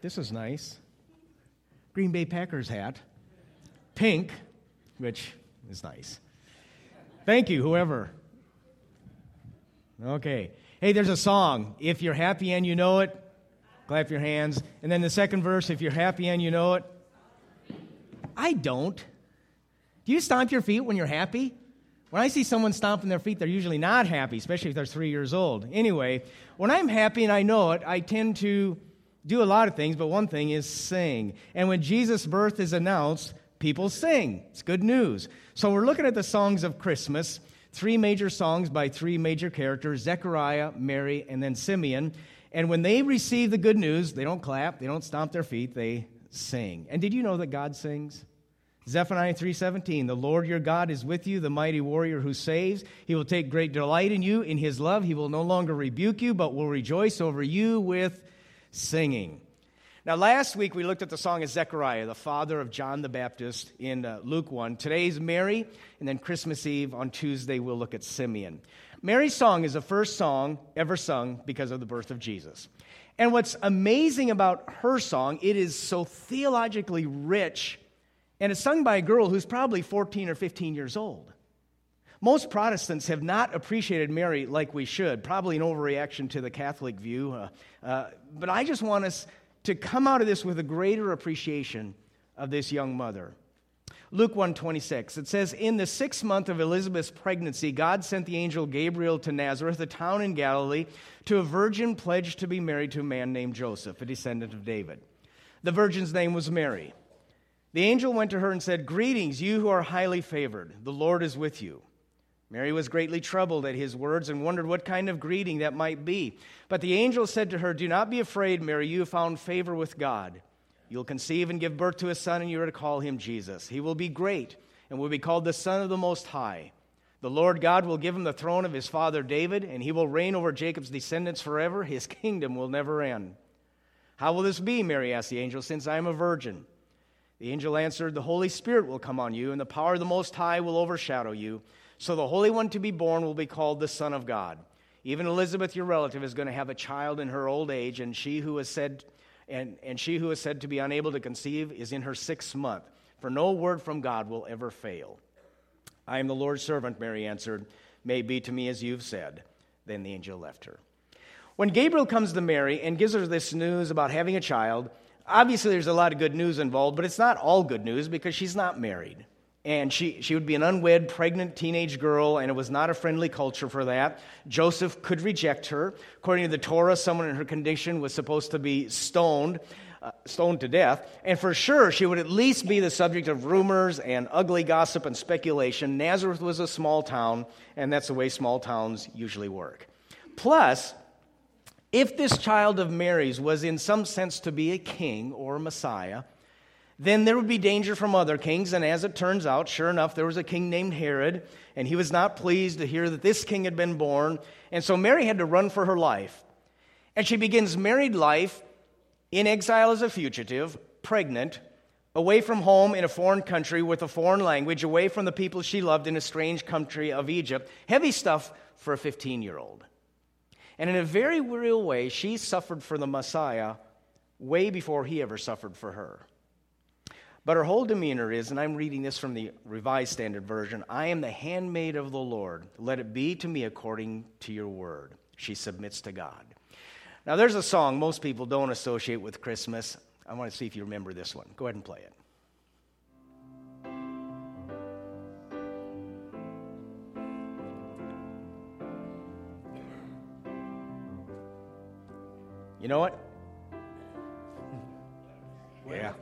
This is nice. Green Bay Packers hat. Pink, which is nice. Thank you, whoever. Okay. Hey, there's a song. If you're happy and you know it, clap your hands. And then the second verse, if you're happy and you know it. I don't. Do you stomp your feet when you're happy? When I see someone stomping their feet, they're usually not happy, especially if they're three years old. Anyway, when I'm happy and I know it, I tend to do a lot of things, but one thing is sing. And when Jesus' birth is announced, people sing. It's good news. So we're looking at the songs of Christmas, three major songs by three major characters Zechariah, Mary, and then Simeon. And when they receive the good news, they don't clap, they don't stomp their feet, they sing. And did you know that God sings? Zephaniah 3:17 The Lord your God is with you the mighty warrior who saves he will take great delight in you in his love he will no longer rebuke you but will rejoice over you with singing. Now last week we looked at the song of Zechariah the father of John the Baptist in uh, Luke 1 Today's Mary and then Christmas Eve on Tuesday we'll look at Simeon. Mary's song is the first song ever sung because of the birth of Jesus. And what's amazing about her song it is so theologically rich and it's sung by a girl who's probably 14 or 15 years old. Most Protestants have not appreciated Mary like we should, probably an overreaction to the Catholic view. Uh, uh, but I just want us to come out of this with a greater appreciation of this young mother. Luke 1:26 it says in the 6th month of Elizabeth's pregnancy God sent the angel Gabriel to Nazareth a town in Galilee to a virgin pledged to be married to a man named Joseph a descendant of David. The virgin's name was Mary. The angel went to her and said, Greetings, you who are highly favored. The Lord is with you. Mary was greatly troubled at his words and wondered what kind of greeting that might be. But the angel said to her, Do not be afraid, Mary. You have found favor with God. You'll conceive and give birth to a son, and you are to call him Jesus. He will be great and will be called the Son of the Most High. The Lord God will give him the throne of his father David, and he will reign over Jacob's descendants forever. His kingdom will never end. How will this be, Mary asked the angel, since I am a virgin? The angel answered, The Holy Spirit will come on you, and the power of the Most High will overshadow you. So the Holy One to be born will be called the Son of God. Even Elizabeth, your relative, is going to have a child in her old age, and she who is said and, and she who is said to be unable to conceive is in her sixth month. For no word from God will ever fail. I am the Lord's servant, Mary answered. May be to me as you've said. Then the angel left her. When Gabriel comes to Mary and gives her this news about having a child, obviously there's a lot of good news involved, but it's not all good news because she's not married. And she, she would be an unwed, pregnant teenage girl, and it was not a friendly culture for that. Joseph could reject her. According to the Torah, someone in her condition was supposed to be stoned, uh, stoned to death. And for sure, she would at least be the subject of rumors and ugly gossip and speculation. Nazareth was a small town, and that's the way small towns usually work. Plus, if this child of Mary's was in some sense to be a king or a Messiah, then there would be danger from other kings. And as it turns out, sure enough, there was a king named Herod, and he was not pleased to hear that this king had been born. And so Mary had to run for her life. And she begins married life in exile as a fugitive, pregnant, away from home in a foreign country with a foreign language, away from the people she loved in a strange country of Egypt. Heavy stuff for a 15 year old. And in a very real way, she suffered for the Messiah way before he ever suffered for her. But her whole demeanor is, and I'm reading this from the Revised Standard Version I am the handmaid of the Lord. Let it be to me according to your word. She submits to God. Now, there's a song most people don't associate with Christmas. I want to see if you remember this one. Go ahead and play it. You know what? Yeah.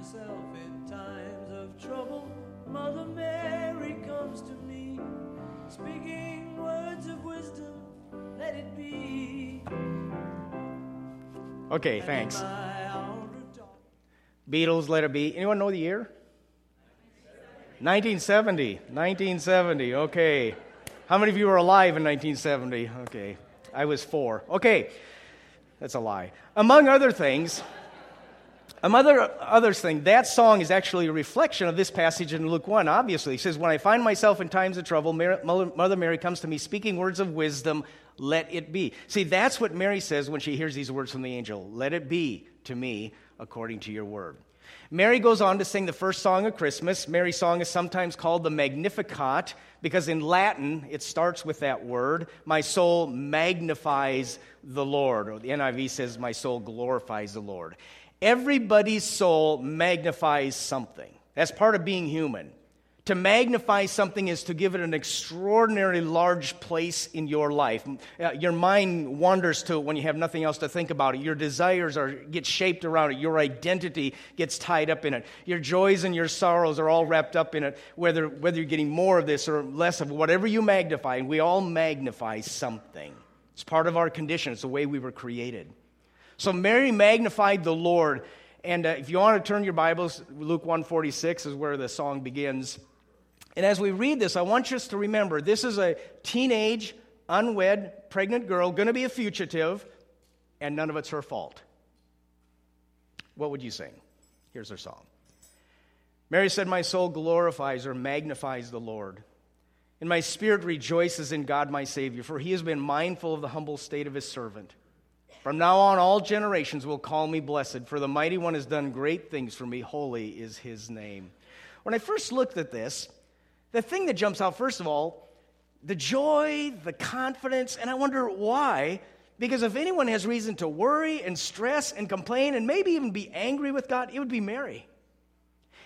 Myself in times of trouble, Mother Mary comes to me, speaking words of wisdom, let it be. Okay, thanks. Beatles, let it be. Anyone know the year? 1970. 1970. Okay. How many of you were alive in 1970? Okay. I was four. Okay. That's a lie. Among other things, among other, other things, that song is actually a reflection of this passage in Luke 1, obviously. He says, When I find myself in times of trouble, Mother Mary comes to me speaking words of wisdom, let it be. See, that's what Mary says when she hears these words from the angel let it be to me according to your word. Mary goes on to sing the first song of Christmas. Mary's song is sometimes called the Magnificat because in Latin it starts with that word. My soul magnifies the Lord, or the NIV says, My soul glorifies the Lord. Everybody's soul magnifies something. That's part of being human. To magnify something is to give it an extraordinarily large place in your life. Uh, your mind wanders to it when you have nothing else to think about it. Your desires are, get shaped around it. Your identity gets tied up in it. Your joys and your sorrows are all wrapped up in it, whether, whether you're getting more of this or less of whatever you magnify. And we all magnify something. It's part of our condition, it's the way we were created. So Mary magnified the Lord. And uh, if you want to turn your Bibles, Luke 146 is where the song begins. And as we read this, I want us to remember this is a teenage, unwed, pregnant girl, going to be a fugitive, and none of it's her fault. What would you sing? Here's her song. Mary said, My soul glorifies or magnifies the Lord, and my spirit rejoices in God my Savior, for he has been mindful of the humble state of his servant. From now on, all generations will call me blessed, for the mighty one has done great things for me. Holy is his name. When I first looked at this, the thing that jumps out, first of all, the joy, the confidence, and I wonder why. Because if anyone has reason to worry and stress and complain and maybe even be angry with God, it would be Mary.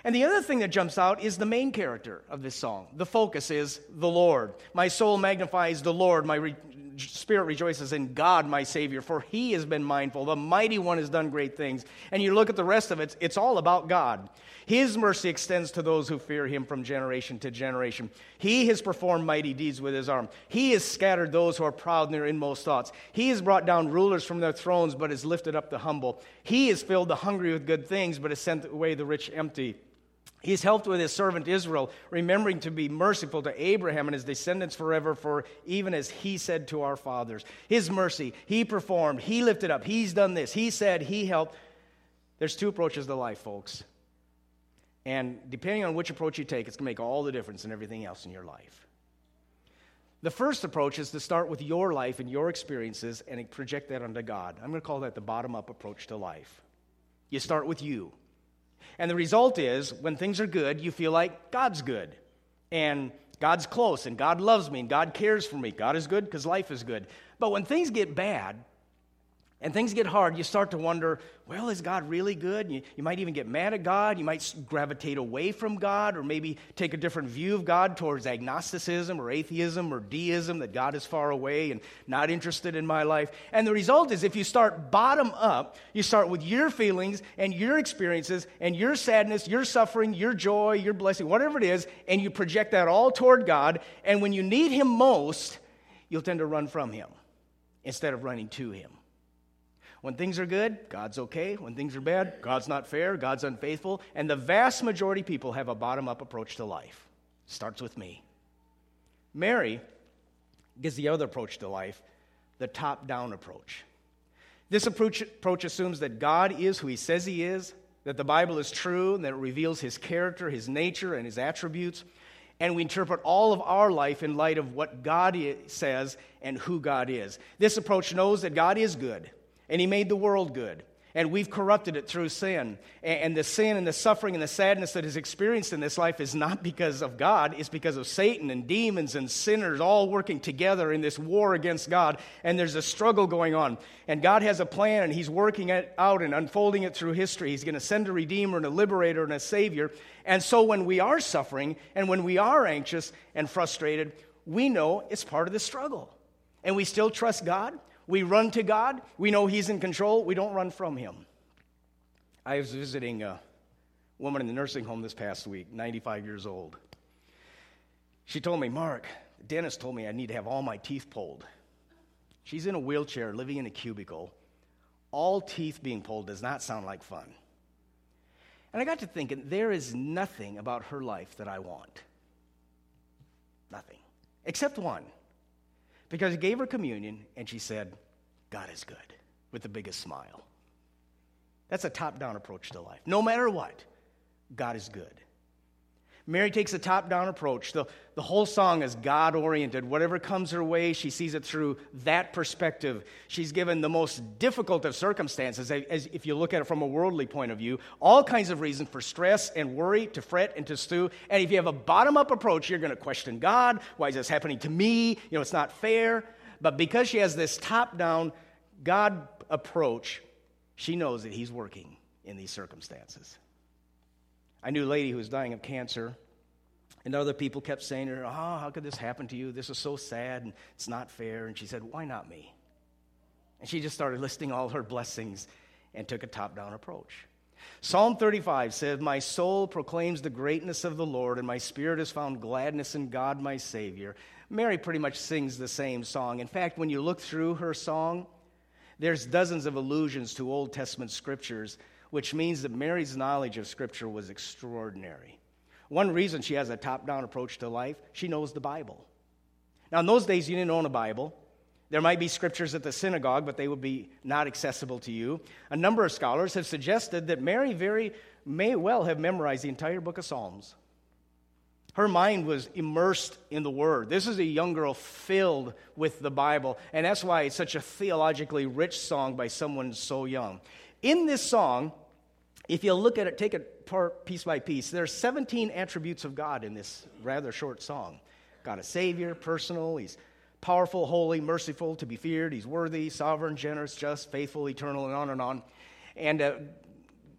And the other thing that jumps out is the main character of this song. The focus is the Lord. My soul magnifies the Lord. My re- spirit rejoices in God, my Savior, for he has been mindful. The mighty one has done great things. And you look at the rest of it, it's all about God. His mercy extends to those who fear him from generation to generation. He has performed mighty deeds with his arm. He has scattered those who are proud in their inmost thoughts. He has brought down rulers from their thrones, but has lifted up the humble. He has filled the hungry with good things, but has sent away the rich empty. He's helped with his servant Israel, remembering to be merciful to Abraham and his descendants forever, for even as he said to our fathers. His mercy, he performed, he lifted up, he's done this, he said, he helped. There's two approaches to life, folks. And depending on which approach you take, it's going to make all the difference in everything else in your life. The first approach is to start with your life and your experiences and project that onto God. I'm going to call that the bottom up approach to life. You start with you. And the result is, when things are good, you feel like God's good. And God's close, and God loves me, and God cares for me. God is good because life is good. But when things get bad, and things get hard, you start to wonder, well, is God really good? You, you, might even get mad at God. You might gravitate away from God, or maybe take a different view of God towards agnosticism or atheism or deism, that God is far away and not interested in my life. And the result is, if you start bottom up, you start with your feelings and your experiences and your sadness, your suffering, your joy, your blessing, whatever it is, and you project that all toward God. And when you need Him most, you'll tend to run from Him instead of running to Him. When things are good, God's okay. When things are bad, God's not fair, God's unfaithful. And the vast majority of people have a bottom up approach to life. Starts with me. Mary gives the other approach to life, the top down approach. This approach, approach assumes that God is who he says he is, that the Bible is true, and that it reveals his character, his nature, and his attributes. And we interpret all of our life in light of what God says and who God is. This approach knows that God is good and He made the world good. And we've corrupted it through sin. And the sin and the suffering and the sadness that is experienced in this life is not because of God, it's because of Satan and demons and sinners all working together in this war against God. And there's a struggle going on. And God has a plan, and He's working it out and unfolding it through history. He's going to send a Redeemer and a Liberator and a Savior. And so when we are suffering and when we are anxious and frustrated, we know it's part of the struggle. And we still trust God. We run to God. We know He's in control. We don't run from Him. I was visiting a woman in the nursing home this past week, 95 years old. She told me, Mark, the dentist told me I need to have all my teeth pulled. She's in a wheelchair, living in a cubicle. All teeth being pulled does not sound like fun. And I got to thinking, there is nothing about her life that I want. Nothing. Except one because he gave her communion and she said, God is good, with the biggest smile. That's a top down approach to life. No matter what, God is good. Mary takes a top down approach. The, the whole song is God oriented. Whatever comes her way, she sees it through that perspective. She's given the most difficult of circumstances, as if you look at it from a worldly point of view, all kinds of reasons for stress and worry, to fret and to stew. And if you have a bottom up approach, you're going to question God. Why is this happening to me? You know, it's not fair. But because she has this top down God approach, she knows that He's working in these circumstances. I knew a lady who was dying of cancer, and other people kept saying to her, Oh, how could this happen to you? This is so sad and it's not fair. And she said, Why not me? And she just started listing all her blessings and took a top down approach. Psalm 35 says, My soul proclaims the greatness of the Lord, and my spirit has found gladness in God my Savior. Mary pretty much sings the same song. In fact, when you look through her song, there's dozens of allusions to Old Testament scriptures which means that Mary's knowledge of Scripture was extraordinary. One reason she has a top down approach to life, she knows the Bible. Now, in those days, you didn't own a Bible. There might be scriptures at the synagogue, but they would be not accessible to you. A number of scholars have suggested that Mary very may well have memorized the entire book of Psalms. Her mind was immersed in the Word. This is a young girl filled with the Bible, and that's why it's such a theologically rich song by someone so young. In this song, if you look at it, take it part, piece by piece, there are 17 attributes of God in this rather short song. God is Savior, personal, He's powerful, holy, merciful, to be feared, He's worthy, sovereign, generous, just, faithful, eternal, and on and on. And uh,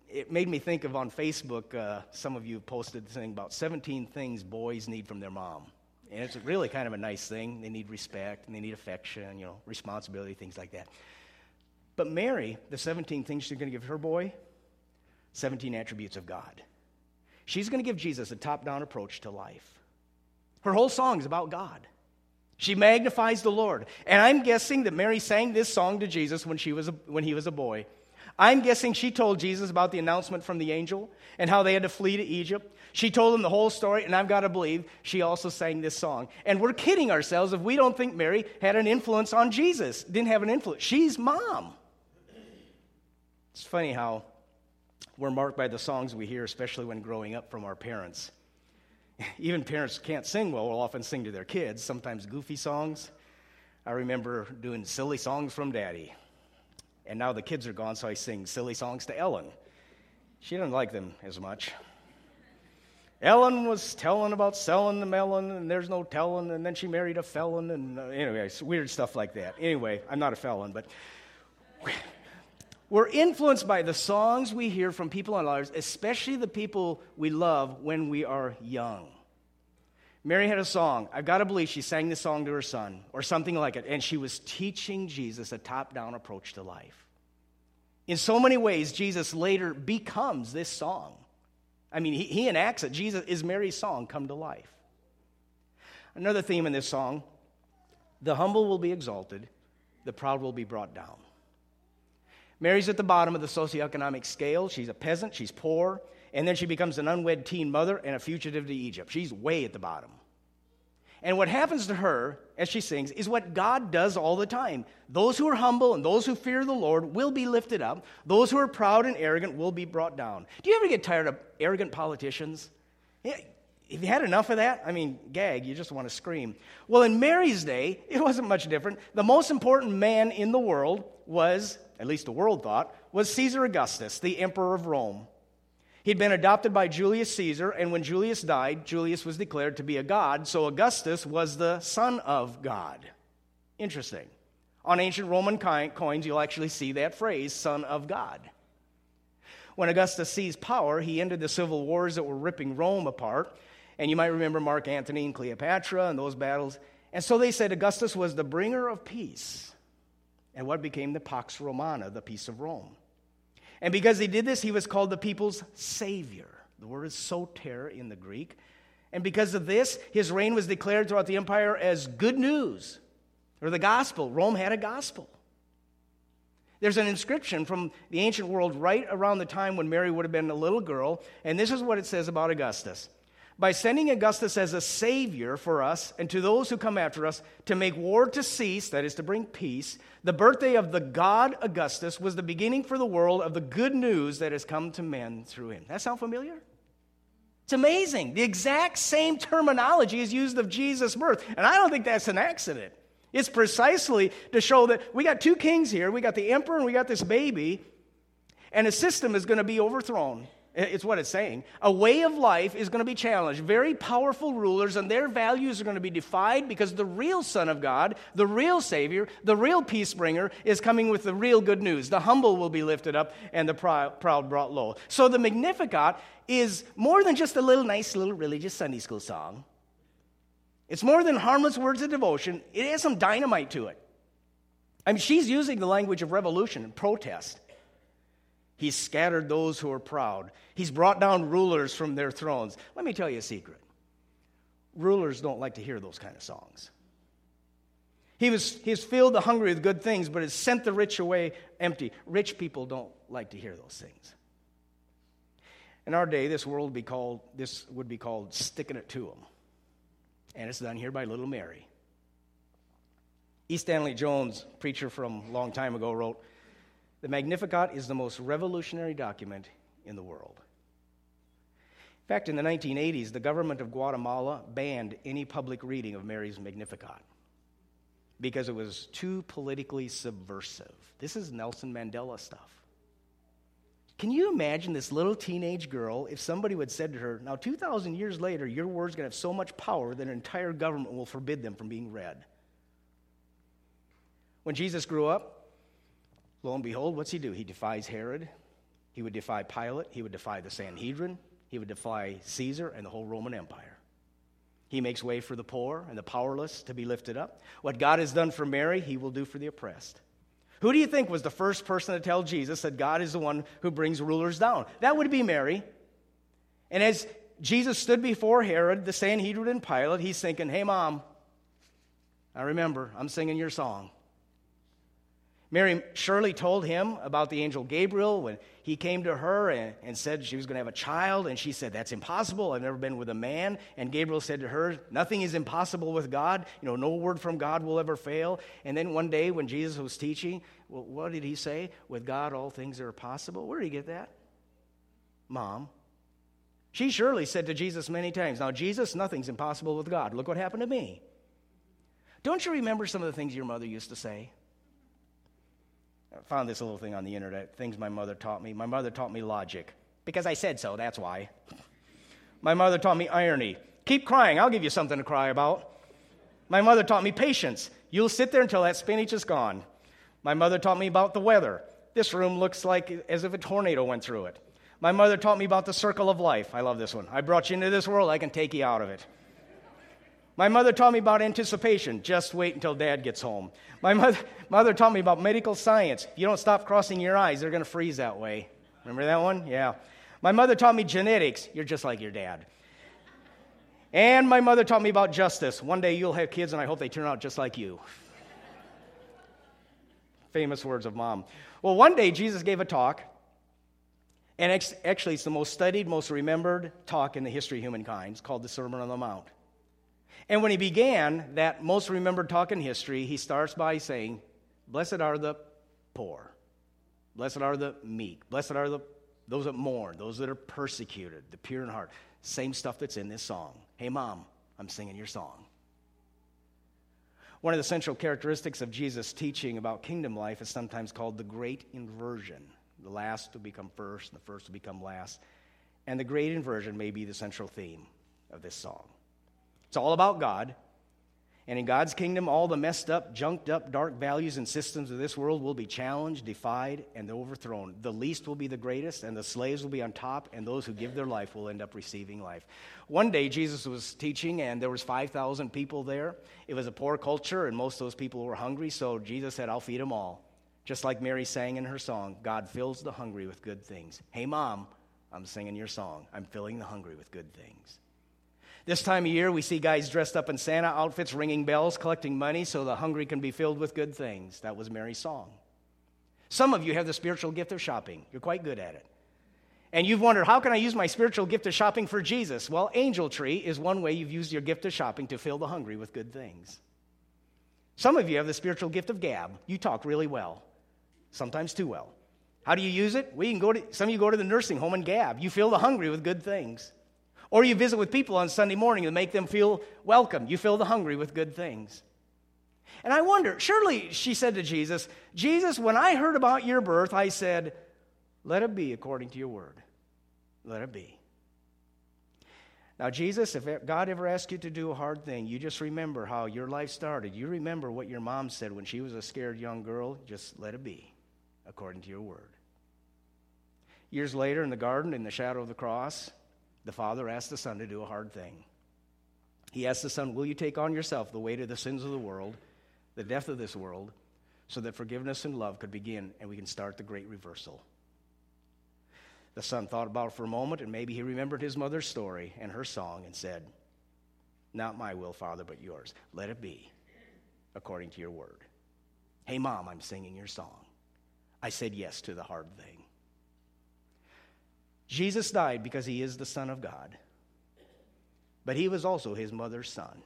it made me think of on Facebook, uh, some of you posted the thing about 17 things boys need from their mom. And it's really kind of a nice thing. They need respect and they need affection, you know, responsibility, things like that. But Mary, the 17 things she's going to give her boy, 17 attributes of God. She's going to give Jesus a top down approach to life. Her whole song is about God. She magnifies the Lord. And I'm guessing that Mary sang this song to Jesus when, she was a, when he was a boy. I'm guessing she told Jesus about the announcement from the angel and how they had to flee to Egypt. She told him the whole story, and I've got to believe she also sang this song. And we're kidding ourselves if we don't think Mary had an influence on Jesus, didn't have an influence. She's mom. It's funny how we're marked by the songs we hear, especially when growing up from our parents. Even parents can't sing well will often sing to their kids, sometimes goofy songs. I remember doing silly songs from daddy. And now the kids are gone, so I sing silly songs to Ellen. She doesn't like them as much. Ellen was telling about selling the melon, and there's no telling, and then she married a felon, and uh, anyway, weird stuff like that. Anyway, I'm not a felon, but we're influenced by the songs we hear from people in our lives, especially the people we love when we are young. Mary had a song. I've got to believe she sang this song to her son or something like it, and she was teaching Jesus a top down approach to life. In so many ways, Jesus later becomes this song. I mean, he, he enacts it. Jesus is Mary's song come to life. Another theme in this song the humble will be exalted, the proud will be brought down. Mary's at the bottom of the socioeconomic scale. She's a peasant, she's poor, and then she becomes an unwed teen mother and a fugitive to Egypt. She's way at the bottom. And what happens to her as she sings is what God does all the time. Those who are humble and those who fear the Lord will be lifted up. Those who are proud and arrogant will be brought down. Do you ever get tired of arrogant politicians? Yeah, If you had enough of that, I mean, gag, you just want to scream. Well, in Mary's day, it wasn't much different. The most important man in the world was at least the world thought, was Caesar Augustus, the emperor of Rome. He'd been adopted by Julius Caesar, and when Julius died, Julius was declared to be a god, so Augustus was the son of God. Interesting. On ancient Roman coins, you'll actually see that phrase, son of God. When Augustus seized power, he ended the civil wars that were ripping Rome apart. And you might remember Mark Antony and Cleopatra and those battles. And so they said Augustus was the bringer of peace and what became the Pax Romana, the peace of Rome. And because he did this, he was called the people's savior. The word is soter in the Greek. And because of this, his reign was declared throughout the empire as good news, or the gospel. Rome had a gospel. There's an inscription from the ancient world right around the time when Mary would have been a little girl, and this is what it says about Augustus by sending Augustus as a savior for us and to those who come after us to make war to cease, that is, to bring peace, the birthday of the God Augustus was the beginning for the world of the good news that has come to men through him. That sound familiar? It's amazing. The exact same terminology is used of Jesus' birth. And I don't think that's an accident. It's precisely to show that we got two kings here. We got the emperor and we got this baby. And a system is going to be overthrown. It's what it's saying. A way of life is going to be challenged. Very powerful rulers and their values are going to be defied because the real Son of God, the real Savior, the real peace bringer is coming with the real good news. The humble will be lifted up and the proud brought low. So the Magnificat is more than just a little nice little religious Sunday school song. It's more than harmless words of devotion, it has some dynamite to it. I mean, she's using the language of revolution and protest. He's scattered those who are proud. He's brought down rulers from their thrones. Let me tell you a secret rulers don't like to hear those kind of songs. He, was, he has filled the hungry with good things, but has sent the rich away empty. Rich people don't like to hear those things. In our day, this world be called, this would be called sticking it to them. And it's done here by little Mary. E. Stanley Jones, preacher from a long time ago, wrote, the Magnificat is the most revolutionary document in the world. In fact, in the 1980s, the government of Guatemala banned any public reading of Mary's Magnificat because it was too politically subversive. This is Nelson Mandela stuff. Can you imagine this little teenage girl if somebody would said to her, Now, 2,000 years later, your words going to have so much power that an entire government will forbid them from being read? When Jesus grew up, Lo and behold, what's he do? He defies Herod. He would defy Pilate. He would defy the Sanhedrin. He would defy Caesar and the whole Roman Empire. He makes way for the poor and the powerless to be lifted up. What God has done for Mary, he will do for the oppressed. Who do you think was the first person to tell Jesus that God is the one who brings rulers down? That would be Mary. And as Jesus stood before Herod, the Sanhedrin, and Pilate, he's thinking, hey, mom, I remember, I'm singing your song. Mary surely told him about the angel Gabriel when he came to her and, and said she was going to have a child. And she said, That's impossible. I've never been with a man. And Gabriel said to her, Nothing is impossible with God. You know, no word from God will ever fail. And then one day when Jesus was teaching, well, what did he say? With God, all things are possible. Where did he get that? Mom. She surely said to Jesus many times, Now, Jesus, nothing's impossible with God. Look what happened to me. Don't you remember some of the things your mother used to say? I found this little thing on the internet, things my mother taught me. My mother taught me logic because I said so, that's why. My mother taught me irony. Keep crying, I'll give you something to cry about. My mother taught me patience. You'll sit there until that spinach is gone. My mother taught me about the weather. This room looks like as if a tornado went through it. My mother taught me about the circle of life. I love this one. I brought you into this world, I can take you out of it. My mother taught me about anticipation. Just wait until dad gets home. My mother, mother taught me about medical science. You don't stop crossing your eyes, they're going to freeze that way. Remember that one? Yeah. My mother taught me genetics. You're just like your dad. And my mother taught me about justice. One day you'll have kids, and I hope they turn out just like you. Famous words of mom. Well, one day Jesus gave a talk, and actually, it's the most studied, most remembered talk in the history of humankind. It's called the Sermon on the Mount. And when he began that most remembered talk in history, he starts by saying, Blessed are the poor, blessed are the meek, blessed are the, those that mourn, those that are persecuted, the pure in heart. Same stuff that's in this song. Hey, mom, I'm singing your song. One of the central characteristics of Jesus' teaching about kingdom life is sometimes called the great inversion. The last will become first, and the first will become last. And the great inversion may be the central theme of this song. It's all about God. And in God's kingdom, all the messed up, junked up, dark values and systems of this world will be challenged, defied, and overthrown. The least will be the greatest, and the slaves will be on top, and those who give their life will end up receiving life. One day, Jesus was teaching, and there was 5,000 people there. It was a poor culture, and most of those people were hungry, so Jesus said, I'll feed them all. Just like Mary sang in her song, God fills the hungry with good things. Hey, Mom, I'm singing your song. I'm filling the hungry with good things. This time of year, we see guys dressed up in Santa outfits, ringing bells, collecting money so the hungry can be filled with good things. That was Mary's song. Some of you have the spiritual gift of shopping. You're quite good at it. And you've wondered, how can I use my spiritual gift of shopping for Jesus? Well, Angel Tree is one way you've used your gift of shopping to fill the hungry with good things. Some of you have the spiritual gift of gab. You talk really well, sometimes too well. How do you use it? You can go to, some of you go to the nursing home and gab. You fill the hungry with good things. Or you visit with people on Sunday morning and make them feel welcome. You fill the hungry with good things. And I wonder, surely she said to Jesus, Jesus, when I heard about your birth, I said, Let it be according to your word. Let it be. Now, Jesus, if God ever asked you to do a hard thing, you just remember how your life started. You remember what your mom said when she was a scared young girl. Just let it be according to your word. Years later, in the garden, in the shadow of the cross, the Father asked the Son to do a hard thing. He asked the Son, Will you take on yourself the weight of the sins of the world, the death of this world, so that forgiveness and love could begin and we can start the great reversal? The son thought about it for a moment, and maybe he remembered his mother's story and her song and said, Not my will, Father, but yours. Let it be according to your word. Hey, Mom, I'm singing your song. I said yes to the hard thing. Jesus died because he is the Son of God, but he was also his mother's son.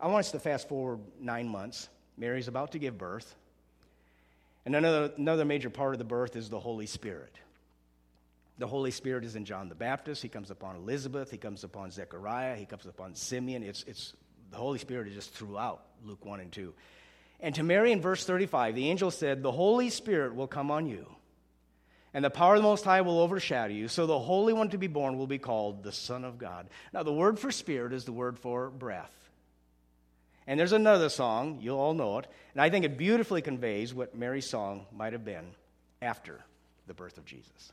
I want us to fast forward nine months. Mary's about to give birth. And another, another major part of the birth is the Holy Spirit. The Holy Spirit is in John the Baptist. He comes upon Elizabeth. He comes upon Zechariah. He comes upon Simeon. It's, it's, the Holy Spirit is just throughout Luke 1 and 2. And to Mary in verse 35, the angel said, The Holy Spirit will come on you and the power of the Most High will overshadow you. So the Holy One to be born will be called the Son of God. Now, the word for spirit is the word for breath. And there's another song, you'll all know it, and I think it beautifully conveys what Mary's song might have been after the birth of Jesus.